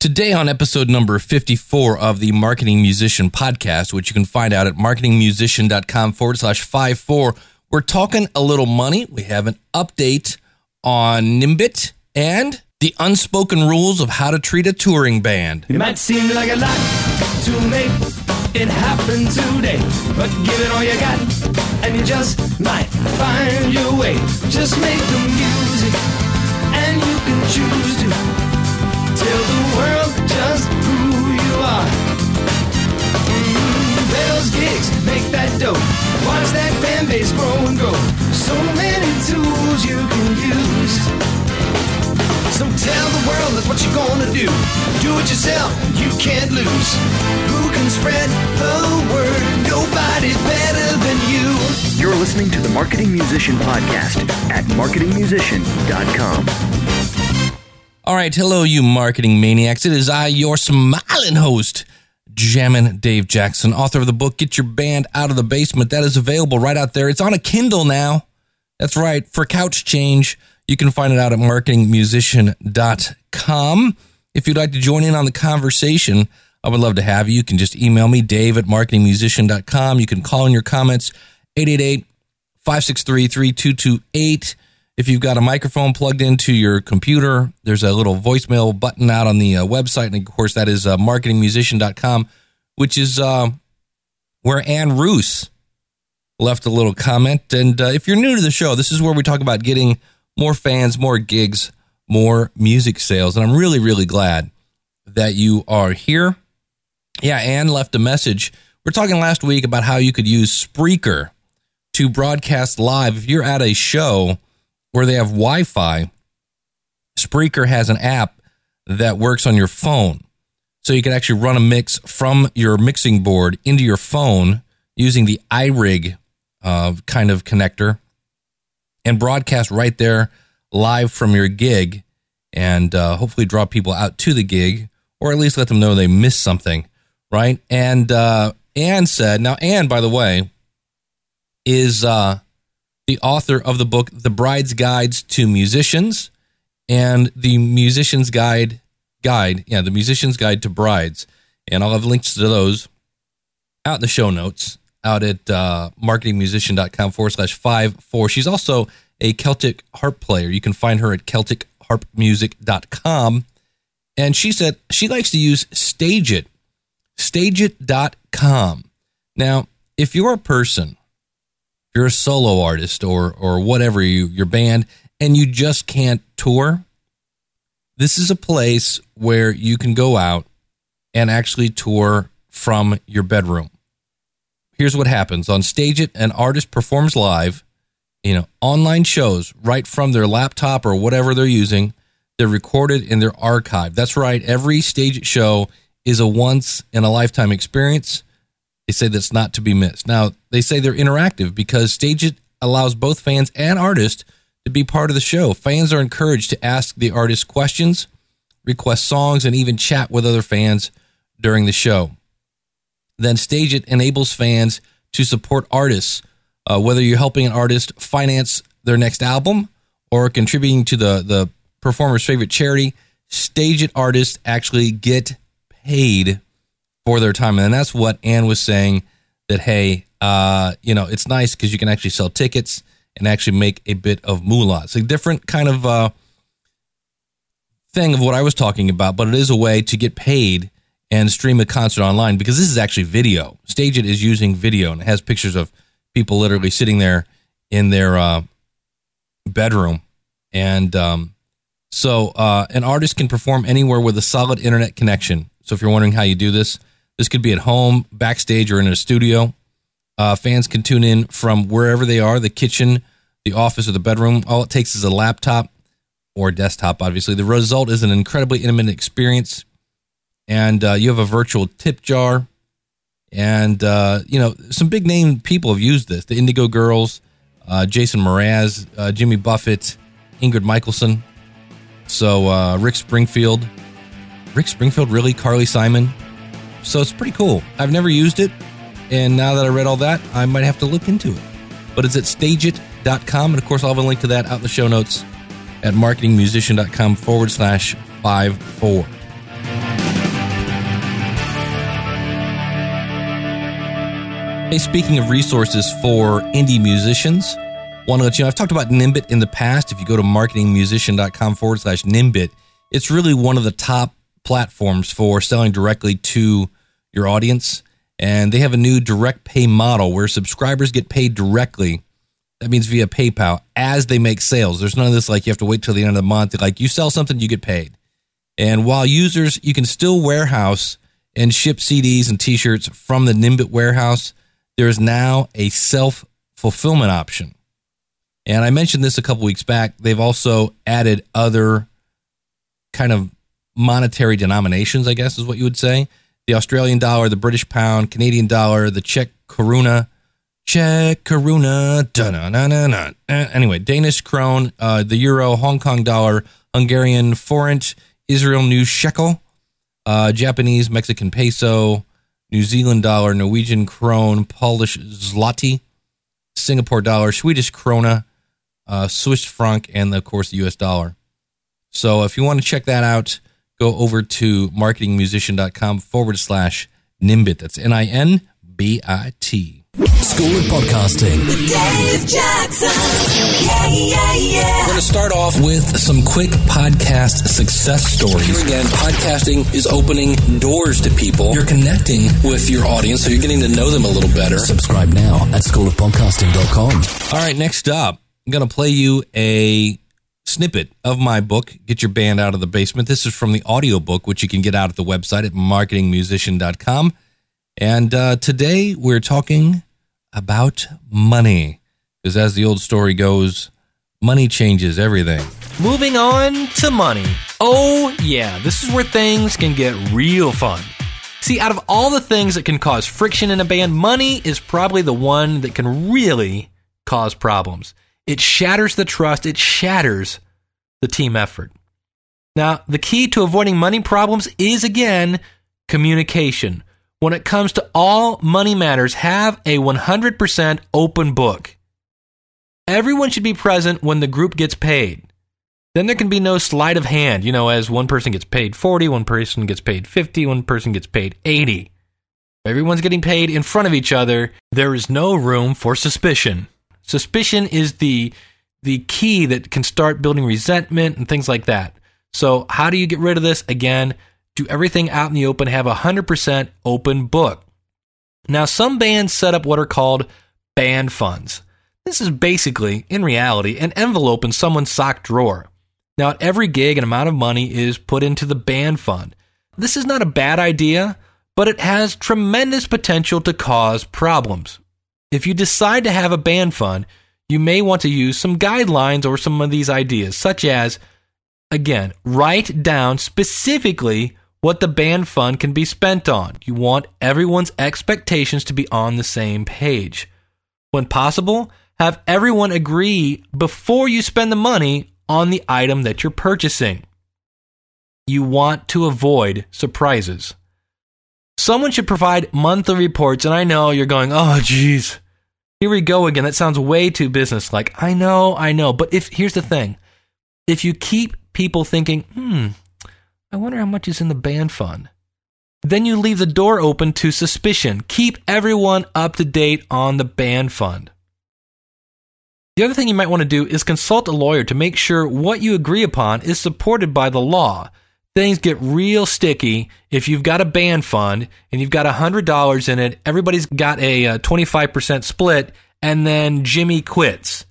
Today, on episode number 54 of the Marketing Musician podcast, which you can find out at marketingmusician.com forward slash 54, we're talking a little money. We have an update on Nimbit and the unspoken rules of how to treat a touring band. It might seem like a lot to make it happen today, but give it all you got, and you just might find your way. Just make the music, and you can choose to gigs, make that dough, watch that fan base grow and grow. So many tools you can use. So tell the world that's what you're gonna do. Do it yourself, you can't lose. Who can spread the word? Nobody's better than you. You're listening to the Marketing Musician Podcast at marketingmusician.com. All right, hello, you marketing maniacs. It is I, your smiling host, Jammin' Dave Jackson, author of the book Get Your Band Out of the Basement. That is available right out there. It's on a Kindle now. That's right, for couch change. You can find it out at marketingmusician.com. If you'd like to join in on the conversation, I would love to have you. You can just email me, dave at marketingmusician.com. You can call in your comments, 888 563 3228. If you've got a microphone plugged into your computer, there's a little voicemail button out on the uh, website. And of course, that is uh, marketingmusician.com, which is uh, where Anne Roos left a little comment. And uh, if you're new to the show, this is where we talk about getting more fans, more gigs, more music sales. And I'm really, really glad that you are here. Yeah, Anne left a message. We're talking last week about how you could use Spreaker to broadcast live. If you're at a show, where they have Wi Fi, Spreaker has an app that works on your phone. So you can actually run a mix from your mixing board into your phone using the iRig uh, kind of connector and broadcast right there live from your gig and uh, hopefully draw people out to the gig or at least let them know they missed something, right? And uh, Anne said, now, Anne, by the way, is uh, the author of the book The Bride's Guides to Musicians and the Musician's Guide Guide, yeah, the Musician's Guide to Brides. And I'll have links to those out in the show notes out at uh, marketingmusician.com forward slash five four. She's also a Celtic harp player. You can find her at celticharpmusic.com. And she said she likes to use Stageit, stageit.com. Now, if you're a person you're a solo artist or or whatever you your band and you just can't tour, this is a place where you can go out and actually tour from your bedroom. Here's what happens. On Stageit an artist performs live, you know, online shows right from their laptop or whatever they're using. They're recorded in their archive. That's right. Every stage show is a once in a lifetime experience they say that's not to be missed. Now, they say they're interactive because Stageit allows both fans and artists to be part of the show. Fans are encouraged to ask the artists questions, request songs, and even chat with other fans during the show. Then Stageit enables fans to support artists, uh, whether you're helping an artist finance their next album or contributing to the, the performer's favorite charity. Stageit artists actually get paid for their time. And that's what Anne was saying that, hey, uh, you know, it's nice because you can actually sell tickets and actually make a bit of moolah. It's a different kind of uh, thing of what I was talking about, but it is a way to get paid and stream a concert online because this is actually video. Stageit is using video and it has pictures of people literally sitting there in their uh, bedroom. And um, so uh, an artist can perform anywhere with a solid internet connection. So if you're wondering how you do this, this could be at home, backstage, or in a studio. Uh, fans can tune in from wherever they are the kitchen, the office, or the bedroom. All it takes is a laptop or desktop, obviously. The result is an incredibly intimate experience. And uh, you have a virtual tip jar. And, uh, you know, some big name people have used this the Indigo Girls, uh, Jason Mraz, uh, Jimmy Buffett, Ingrid Michaelson. So, uh, Rick Springfield. Rick Springfield, really? Carly Simon? So it's pretty cool. I've never used it. And now that I read all that, I might have to look into it. But it's at stageit.com. And of course, I'll have a link to that out in the show notes at marketingmusician.com forward slash 5 4. Hey, speaking of resources for indie musicians, want to let you know I've talked about Nimbit in the past. If you go to marketingmusician.com forward slash Nimbit, it's really one of the top platforms for selling directly to your audience. And they have a new direct pay model where subscribers get paid directly. That means via PayPal as they make sales. There's none of this like you have to wait till the end of the month. Like you sell something, you get paid. And while users, you can still warehouse and ship CDs and t shirts from the Nimbit warehouse, there is now a self fulfillment option. And I mentioned this a couple weeks back. They've also added other kind of monetary denominations, I guess is what you would say. The Australian dollar, the British pound, Canadian dollar, the Czech koruna, Czech koruna, da-na-na-na-na. Eh, anyway, Danish krone, uh, the euro, Hong Kong dollar, Hungarian forint, Israel new shekel, uh, Japanese, Mexican peso, New Zealand dollar, Norwegian krone, Polish zloty, Singapore dollar, Swedish krona, uh, Swiss franc, and of course the US dollar. So if you want to check that out, go over to marketingmusician.com forward slash Nimbit. That's N I N B I T. School of Podcasting. Dave Jackson. Yeah, yeah, yeah. We're going to start off with some quick podcast success stories. Here again, podcasting is opening doors to people. You're connecting with your audience, so you're getting to know them a little better. Subscribe now at schoolofpodcasting.com. All right, next up, I'm going to play you a snippet of my book, Get Your Band Out of the Basement. This is from the audiobook, which you can get out at the website at marketingmusician.com. And uh, today we're talking about money. Because as the old story goes, money changes everything. Moving on to money. Oh, yeah, this is where things can get real fun. See, out of all the things that can cause friction in a band, money is probably the one that can really cause problems. It shatters the trust, it shatters the team effort. Now, the key to avoiding money problems is again communication. When it comes to all money matters, have a 100% open book. Everyone should be present when the group gets paid. Then there can be no sleight of hand, you know, as one person gets paid 40, one person gets paid 50, one person gets paid 80. Everyone's getting paid in front of each other, there is no room for suspicion. Suspicion is the the key that can start building resentment and things like that. So, how do you get rid of this? Again, do everything out in the open, have a 100% open book. Now, some bands set up what are called band funds. This is basically, in reality, an envelope in someone's sock drawer. Now, at every gig, an amount of money is put into the band fund. This is not a bad idea, but it has tremendous potential to cause problems. If you decide to have a band fund, you may want to use some guidelines or some of these ideas, such as, again, write down specifically what the band fund can be spent on. You want everyone's expectations to be on the same page. When possible, have everyone agree before you spend the money on the item that you're purchasing. You want to avoid surprises. Someone should provide monthly reports, and I know you're going, oh, geez, here we go again. That sounds way too businesslike. I know, I know. But if here's the thing if you keep people thinking, hmm, I wonder how much is in the band fund, then you leave the door open to suspicion. Keep everyone up to date on the band fund. The other thing you might want to do is consult a lawyer to make sure what you agree upon is supported by the law. Things get real sticky if you've got a band fund and you've got $100 in it, everybody's got a, uh 25% split, and then Jimmy quits.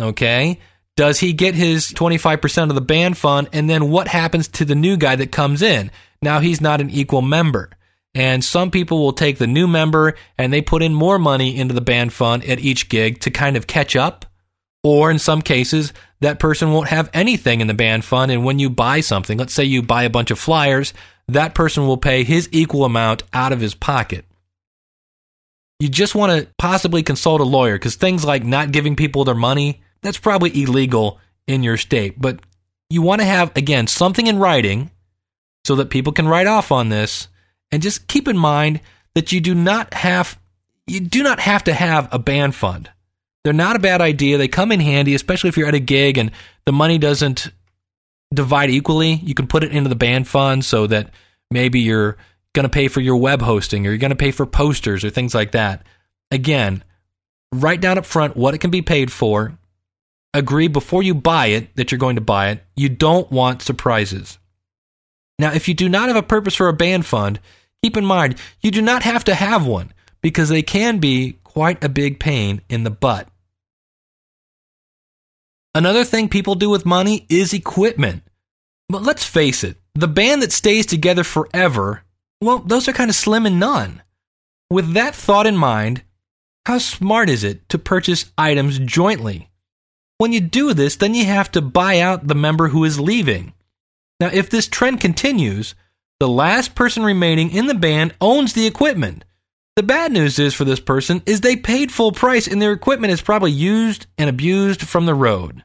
Okay? Does he get his 25% of the band fund? And then what happens to the new guy that comes in? Now he's not an equal member. And some people will take the new member and they put in more money into the band fund at each gig to kind of catch up. Or in some cases, that person won't have anything in the band fund. And when you buy something, let's say you buy a bunch of flyers, that person will pay his equal amount out of his pocket. You just want to possibly consult a lawyer because things like not giving people their money, that's probably illegal in your state. But you want to have, again, something in writing so that people can write off on this. And just keep in mind that you do not have you do not have to have a band fund. They're not a bad idea. They come in handy, especially if you're at a gig and the money doesn't divide equally. You can put it into the band fund so that maybe you're going to pay for your web hosting or you're going to pay for posters or things like that. Again, write down up front what it can be paid for. Agree before you buy it that you're going to buy it. You don't want surprises. Now, if you do not have a purpose for a band fund, keep in mind you do not have to have one because they can be quite a big pain in the butt. Another thing people do with money is equipment. But let's face it, the band that stays together forever, well, those are kind of slim and none. With that thought in mind, how smart is it to purchase items jointly? When you do this, then you have to buy out the member who is leaving. Now, if this trend continues, the last person remaining in the band owns the equipment. The bad news is for this person is they paid full price and their equipment is probably used and abused from the road.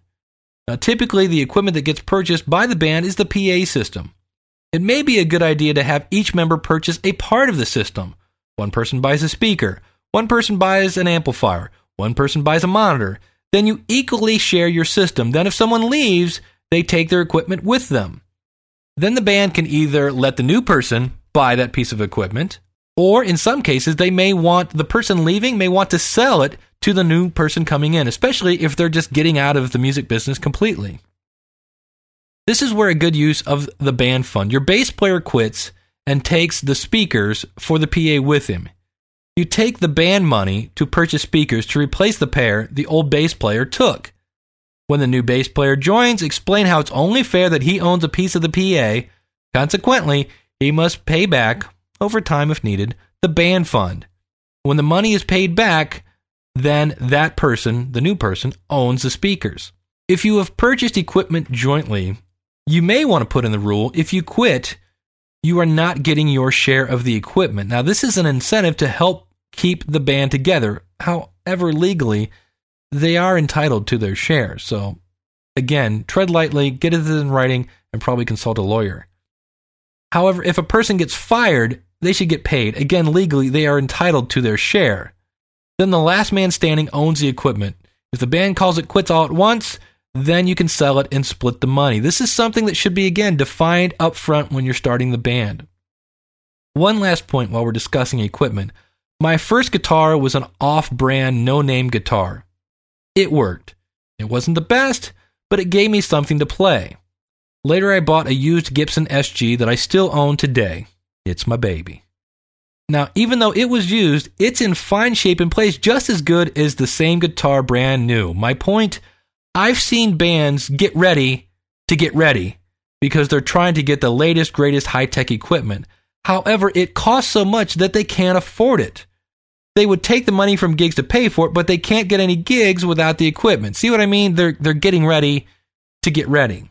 Now, typically, the equipment that gets purchased by the band is the PA system. It may be a good idea to have each member purchase a part of the system. One person buys a speaker, one person buys an amplifier, one person buys a monitor. Then you equally share your system. Then, if someone leaves, they take their equipment with them. Then the band can either let the new person buy that piece of equipment, or in some cases, they may want the person leaving may want to sell it to the new person coming in, especially if they're just getting out of the music business completely. This is where a good use of the band fund. Your bass player quits and takes the speakers for the PA with him. You take the band money to purchase speakers to replace the pair the old bass player took. When the new bass player joins, explain how it's only fair that he owns a piece of the PA. Consequently, he must pay back, over time if needed, the band fund. When the money is paid back, then that person, the new person, owns the speakers. If you have purchased equipment jointly, you may want to put in the rule if you quit, you are not getting your share of the equipment. Now, this is an incentive to help keep the band together. However, legally, they are entitled to their share. So, again, tread lightly, get it in writing, and probably consult a lawyer. However, if a person gets fired, they should get paid. Again, legally, they are entitled to their share. Then the last man standing owns the equipment. If the band calls it quits all at once, then you can sell it and split the money. This is something that should be, again, defined up front when you're starting the band. One last point while we're discussing equipment. My first guitar was an off brand, no name guitar. It worked. It wasn't the best, but it gave me something to play. Later, I bought a used Gibson SG that I still own today. It's my baby. Now, even though it was used, it's in fine shape and plays just as good as the same guitar brand new. My point I've seen bands get ready to get ready because they're trying to get the latest, greatest high tech equipment. However, it costs so much that they can't afford it. They would take the money from gigs to pay for it, but they can't get any gigs without the equipment. See what I mean? They're, they're getting ready to get ready.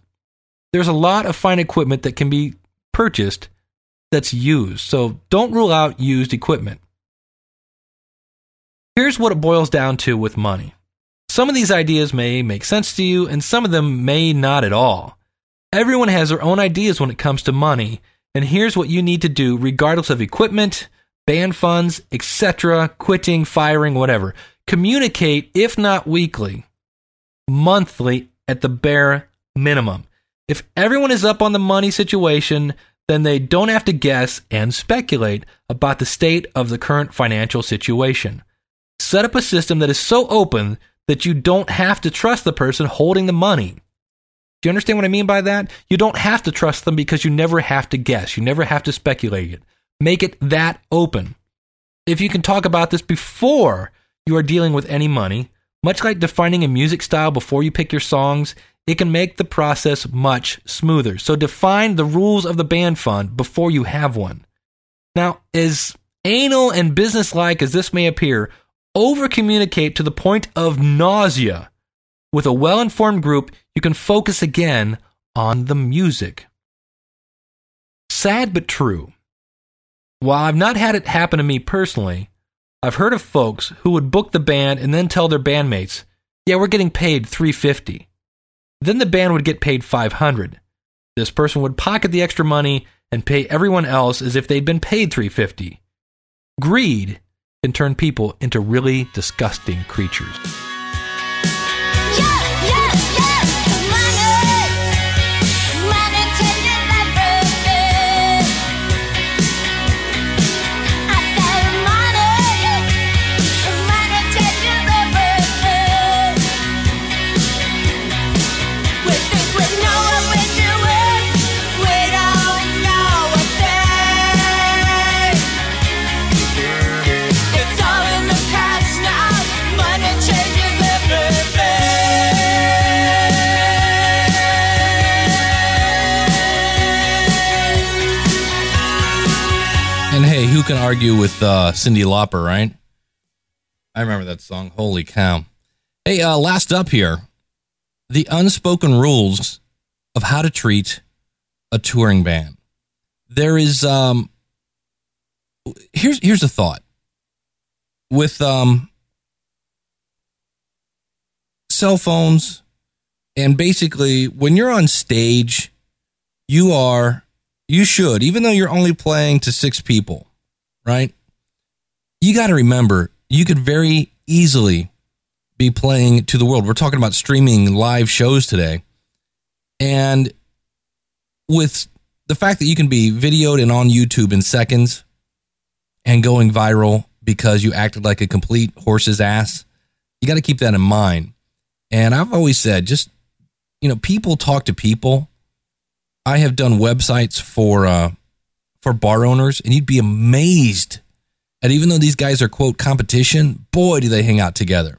There's a lot of fine equipment that can be purchased that's used. So don't rule out used equipment. Here's what it boils down to with money. Some of these ideas may make sense to you, and some of them may not at all. Everyone has their own ideas when it comes to money, and here's what you need to do regardless of equipment, band funds, etc., quitting, firing, whatever. Communicate, if not weekly, monthly at the bare minimum. If everyone is up on the money situation, then they don't have to guess and speculate about the state of the current financial situation. Set up a system that is so open that you don't have to trust the person holding the money. Do you understand what I mean by that? You don't have to trust them because you never have to guess. You never have to speculate it. Make it that open. If you can talk about this before you are dealing with any money, much like defining a music style before you pick your songs, it can make the process much smoother. So define the rules of the band fund before you have one. Now, as anal and businesslike as this may appear, over communicate to the point of nausea. With a well informed group, you can focus again on the music. Sad but true. While I've not had it happen to me personally, I've heard of folks who would book the band and then tell their bandmates, "Yeah, we're getting paid 350." Then the band would get paid 500. This person would pocket the extra money and pay everyone else as if they'd been paid 350. Greed can turn people into really disgusting creatures. Argue with uh, Cyndi Lauper, right? I remember that song. Holy cow. Hey, uh, last up here the unspoken rules of how to treat a touring band. There is, um, here's, here's a thought with, um, cell phones and basically when you're on stage, you are you should, even though you're only playing to six people, right? You got to remember, you could very easily be playing to the world. We're talking about streaming live shows today. And with the fact that you can be videoed and on YouTube in seconds and going viral because you acted like a complete horse's ass, you got to keep that in mind. And I've always said, just, you know, people talk to people I have done websites for uh, for bar owners, and you'd be amazed at even though these guys are quote competition, boy, do they hang out together.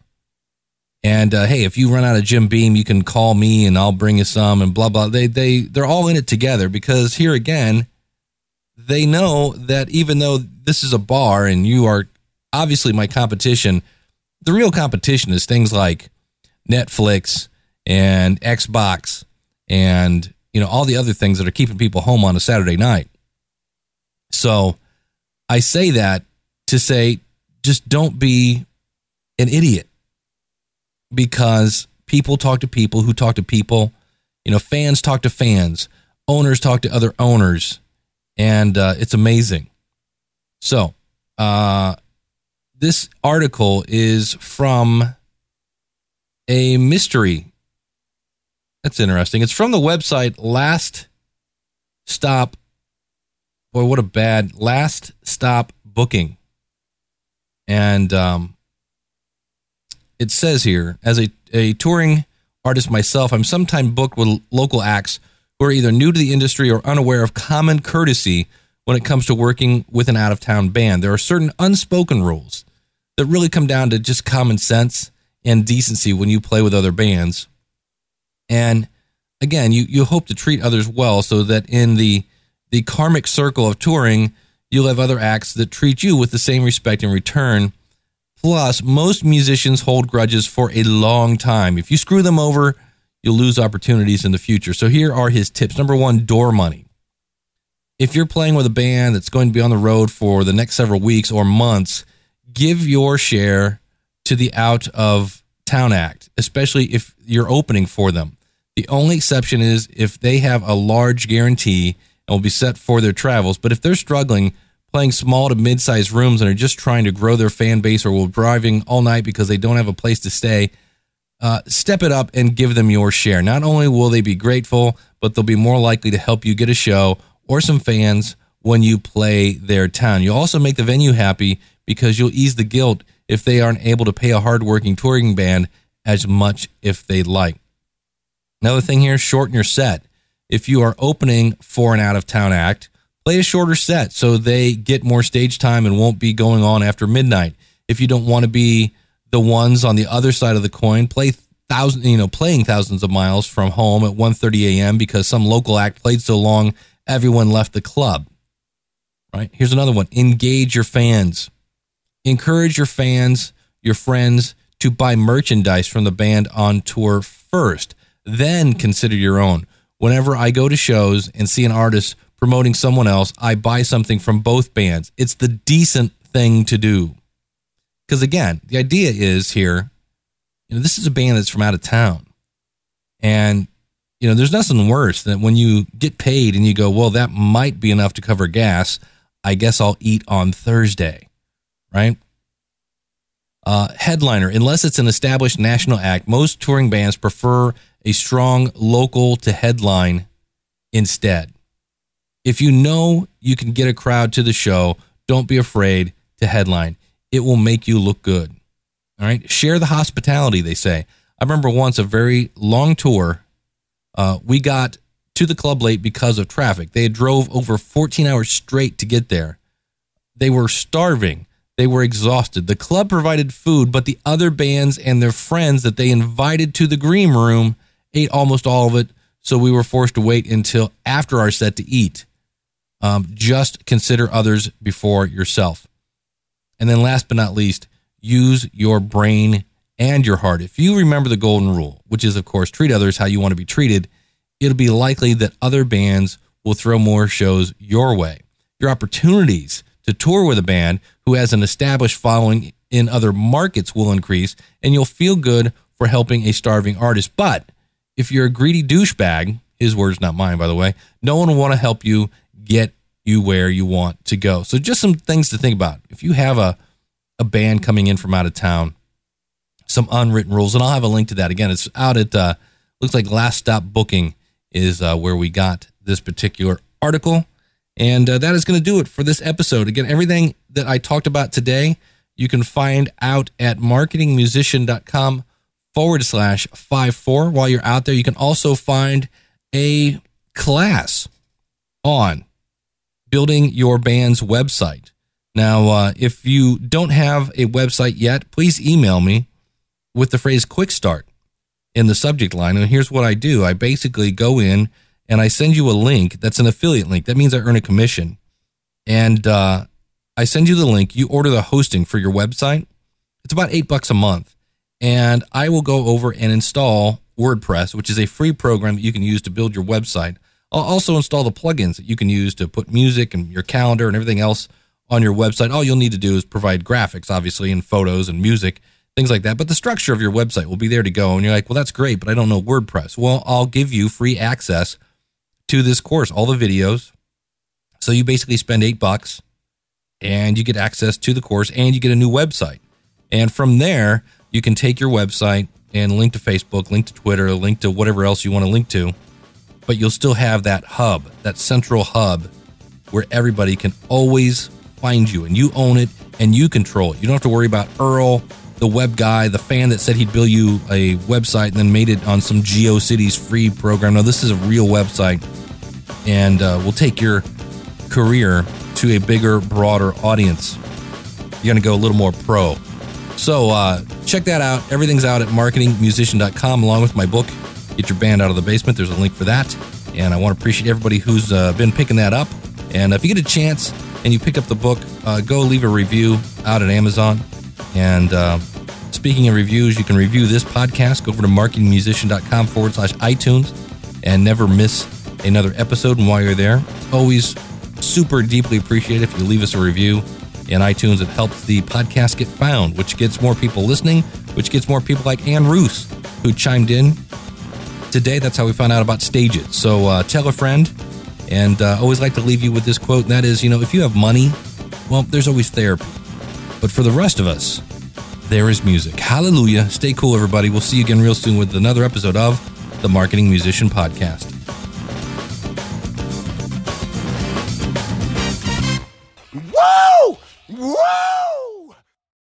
And uh, hey, if you run out of Jim Beam, you can call me and I'll bring you some and blah blah. They they they're all in it together because here again, they know that even though this is a bar and you are obviously my competition, the real competition is things like Netflix and Xbox and you know, all the other things that are keeping people home on a Saturday night. So I say that to say just don't be an idiot because people talk to people who talk to people. You know, fans talk to fans, owners talk to other owners, and uh, it's amazing. So, uh, this article is from a mystery that's interesting. It's from the website Last Stop. Boy, what a bad Last Stop Booking. And um, it says here, as a, a touring artist myself, I'm sometimes booked with local acts who are either new to the industry or unaware of common courtesy when it comes to working with an out of town band. There are certain unspoken rules that really come down to just common sense and decency when you play with other bands. And again, you, you hope to treat others well so that in the the karmic circle of touring, you'll have other acts that treat you with the same respect in return. Plus, most musicians hold grudges for a long time. If you screw them over, you'll lose opportunities in the future. So here are his tips. Number one, door money. If you're playing with a band that's going to be on the road for the next several weeks or months, give your share to the out of town act, especially if you're opening for them. The only exception is if they have a large guarantee and will be set for their travels. But if they're struggling playing small to mid-sized rooms and are just trying to grow their fan base or will driving all night because they don't have a place to stay, uh, step it up and give them your share. Not only will they be grateful, but they'll be more likely to help you get a show or some fans when you play their town. You'll also make the venue happy because you'll ease the guilt if they aren't able to pay a hardworking touring band as much if they'd like. Another thing here, shorten your set. If you are opening for an out of town act, play a shorter set so they get more stage time and won't be going on after midnight. If you don't want to be the ones on the other side of the coin, play thousand, you know, playing thousands of miles from home at 1:30 a.m. because some local act played so long everyone left the club. Right? Here's another one. Engage your fans. Encourage your fans, your friends to buy merchandise from the band on tour first then consider your own. Whenever I go to shows and see an artist promoting someone else, I buy something from both bands. It's the decent thing to do. Because again, the idea is here, you know, this is a band that's from out of town. And, you know, there's nothing worse than when you get paid and you go, well, that might be enough to cover gas. I guess I'll eat on Thursday, right? Uh, headliner, unless it's an established national act, most touring bands prefer a strong local to headline instead. If you know you can get a crowd to the show, don't be afraid to headline. It will make you look good. All right. Share the hospitality, they say. I remember once a very long tour. Uh, we got to the club late because of traffic. They drove over 14 hours straight to get there. They were starving. They were exhausted. The club provided food, but the other bands and their friends that they invited to the green room ate almost all of it, so we were forced to wait until after our set to eat. Um, just consider others before yourself. And then last but not least, use your brain and your heart. If you remember the golden rule, which is, of course, treat others how you want to be treated, it'll be likely that other bands will throw more shows your way. Your opportunities to tour with a band who has an established following in other markets will increase, and you'll feel good for helping a starving artist. But if you're a greedy douchebag, his words, not mine, by the way, no one will want to help you get you where you want to go. So, just some things to think about. If you have a, a band coming in from out of town, some unwritten rules, and I'll have a link to that. Again, it's out at, uh, looks like Last Stop Booking is uh, where we got this particular article. And uh, that is going to do it for this episode. Again, everything that I talked about today, you can find out at marketingmusician.com forward slash five four. While you're out there, you can also find a class on building your band's website. Now, uh, if you don't have a website yet, please email me with the phrase quick start in the subject line. And here's what I do I basically go in and I send you a link that's an affiliate link. That means I earn a commission. And uh, I send you the link. You order the hosting for your website. It's about eight bucks a month. And I will go over and install WordPress, which is a free program that you can use to build your website. I'll also install the plugins that you can use to put music and your calendar and everything else on your website. All you'll need to do is provide graphics, obviously, and photos and music, things like that. But the structure of your website will be there to go. And you're like, well, that's great, but I don't know WordPress. Well, I'll give you free access to this course, all the videos. So you basically spend eight bucks and you get access to the course and you get a new website. And from there, you can take your website and link to Facebook, link to Twitter, link to whatever else you want to link to. But you'll still have that hub, that central hub where everybody can always find you and you own it and you control it. You don't have to worry about Earl, the web guy, the fan that said he'd build you a website and then made it on some GeoCities free program. No, this is a real website and uh, will take your career to a bigger, broader audience. You're going to go a little more pro. So uh, check that out. Everything's out at marketingmusician.com along with my book, Get Your Band Out of the Basement. There's a link for that. And I want to appreciate everybody who's uh, been picking that up. And if you get a chance and you pick up the book, uh, go leave a review out at Amazon. And uh, speaking of reviews, you can review this podcast. Go over to marketingmusician.com forward slash iTunes and never miss another episode. And while you're there, always super deeply appreciate if you leave us a review in iTunes. It helps the podcast get found, which gets more people listening, which gets more people like Anne Roos, who chimed in today. That's how we found out about Stageit. So uh, tell a friend. And uh, always like to leave you with this quote, and that is, you know, if you have money, well, there's always therapy. But for the rest of us, there is music. Hallelujah. Stay cool, everybody. We'll see you again real soon with another episode of the Marketing Musician Podcast.